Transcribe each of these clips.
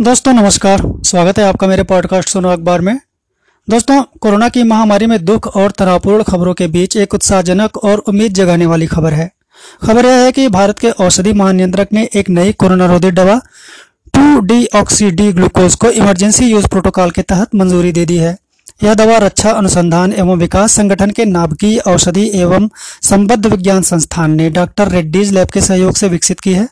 दोस्तों, नमस्कार। स्वागत है आपका मेरे पॉडकास्ट सुनो अखबार में। दोस्तों, कोरोना की महामारी में दुख और तनावपूर्ण खबरों के बीच एक उत्साहजनक और उम्मीद जगाने वाली खबर है। खबर यह है कि भारत के औषधि महानियंत्रक ने एक नई कोरोना रोधी दवा two D oxy D glucose को इमरजेंसी यूज़ प्रोटोकॉल के तहत मंजूरी दे दी है। यह दवा रक्षा, अनुसंधान एवं विकास संगठन के नाभिकीय औषधि एवं संबद्ध विज्ञान संस्थान ने डॉक्टर रेड्डीज लैब के सहयोग से विकसित की है।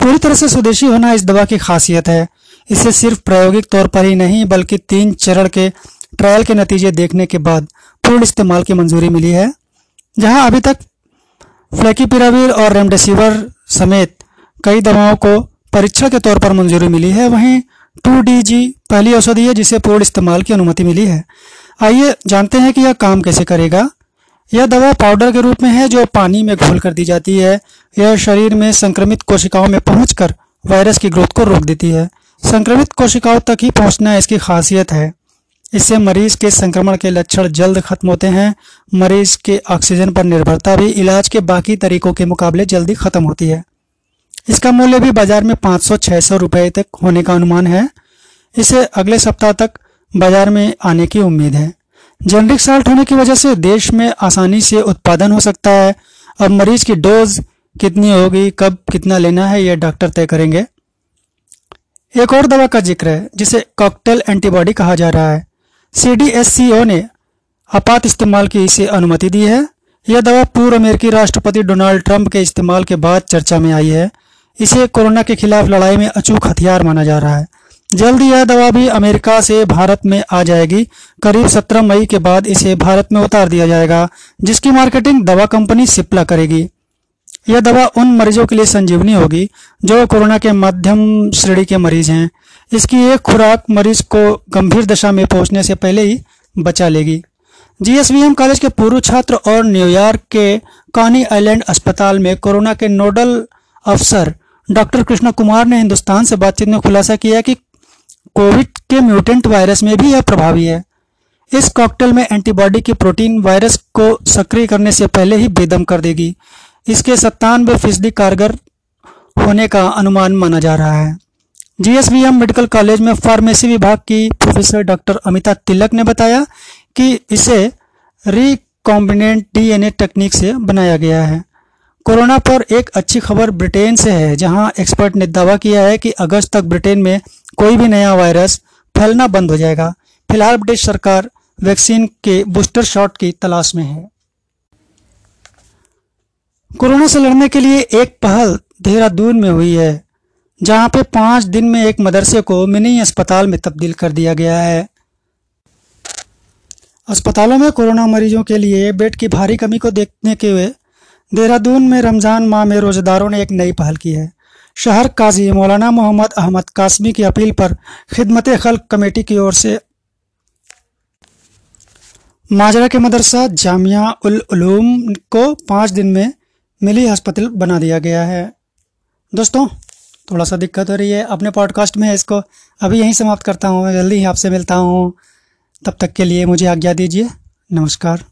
पूरी तरह से स्वदेशी होना इस दवा की खासियत है। इसे सिर्फ़ प्रायोगिक तौर पर ही नहीं, बल्कि तीन चरण के ट्रायल के नतीजे देखने के बाद पूर्ण इस्तेमाल की मंजूरी मिली है, जहाँ अभी तक फ्लैकीपिराविर और रेमडेसिविर समेत कई दवाओं को परीक्षण के तौर पर मंजूरी मिली है। वहीं टू पहली औषधि है, जिसे पूर्ण इस्तेमाल की अनुमति मिली है। आइए जानते हैं कि यह काम कैसे करेगा। यह दवा पाउडर के रूप में है, जो पानी में घोल कर दी जाती है। यह शरीर में संक्रमित कोशिकाओं में पहुंचकर वायरस की ग्रोथ को रोक देती है। संक्रमित कोशिकाओं तक ही पहुँचना इसकी खासियत है। इससे मरीज़ के संक्रमण के लक्षण जल्द खत्म होते हैं। मरीज़ के ऑक्सीजन पर निर्भरता भी इलाज के बाकी तरीकों के मुकाबले जल्दी खत्म होती है। इसका मूल्य भी बाज़ार में 500-600 रुपए तक होने का अनुमान है। इसे अगले सप्ताह तक बाज़ार में आने की उम्मीद है। जेनरिक साल्ट होने की वजह से देश में आसानी से उत्पादन हो सकता है। अब मरीज़ की डोज कितनी होगी, कब कितना लेना है यह डॉक्टर तय करेंगे। एक और दवा का ज़िक्र है, जिसे कॉकटेल एंटीबॉडी कहा जा रहा है। सीडीएससीओ ने आपात इस्तेमाल की इसे अनुमति दी है। यह दवा पूर्व अमेरिकी राष्ट्रपति डोनाल्ड ट्रंप के इस्तेमाल के बाद चर्चा में आई है। इसे कोरोना के खिलाफ लड़ाई में अचूक हथियार माना जा रहा है। जल्द यह दवा भी अमेरिका से भारत में आ जाएगी। करीब 17 मई के बाद इसे भारत में उतार दिया जाएगा, जिसकी मार्केटिंग दवा कंपनी सिप्ला करेगी। यह दवा उन मरीजों के लिए संजीवनी होगी जो कोरोना के मध्यम श्रेणी के मरीज़ हैं। इसकी एक खुराक मरीज़ को गंभीर दशा में पहुँचने से पहले ही बचा लेगी। जीएसवीएम कॉलेज के पूर्व छात्र और न्यूयॉर्क के कॉनी आइलैंड अस्पताल में कोरोना के नोडल अफसर डॉक्टर कृष्ण कुमार ने हिंदुस्तान से बातचीत में खुलासा किया कि कोविड के म्यूटेंट वायरस में भी यह प्रभावी है। इस कॉकटेल में एंटीबॉडी की प्रोटीन वायरस को सक्रिय करने से पहले ही बेदम कर देगी। इसके सत्तानवे फ़ीसदी कारगर होने का अनुमान माना जा रहा है। जीएसवीएम मेडिकल कॉलेज में फार्मेसी विभाग की प्रोफेसर डॉक्टर अमिता तिलक ने बताया कि इसे रिकॉम्बिनेंट डीएनए टेक्निक से बनाया गया है। कोरोना पर एक अच्छी खबर ब्रिटेन से है, जहाँ एक्सपर्ट ने दावा किया है कि अगस्त तक ब्रिटेन में कोई भी नया वायरस फैलना बंद हो जाएगा। फ़िलहाल ब्रिटिश सरकार वैक्सीन के बूस्टर शॉट की तलाश में है। कोरोना से लड़ने के लिए एक पहल देहरादून में हुई है, जहाँ पे पाँच दिन में एक मदरसे को मिनी अस्पताल में तब्दील कर दिया गया है। अस्पतालों में कोरोना मरीजों के लिए बेड की भारी कमी को देखने के हुए देहरादून में रमज़ान माह में रोज़ेदारों ने एक नई पहल की है। शहर काजी मौलाना मोहम्मद अहमद कासमी की अपील पर खिदमत खल कमेटी की ओर से माजरा के मदरसा जामिया उल उलूम को पाँच दिन में मिली हॉस्पिटल बना दिया गया है। दोस्तों थोड़ा सा दिक्कत हो रही है। अपने पॉडकास्ट में इसको अभी यहीं समाप्त करता हूँ। जल्दी ही आपसे मिलता हूँ। तब तक के लिए मुझे आज्ञा दीजिए। नमस्कार।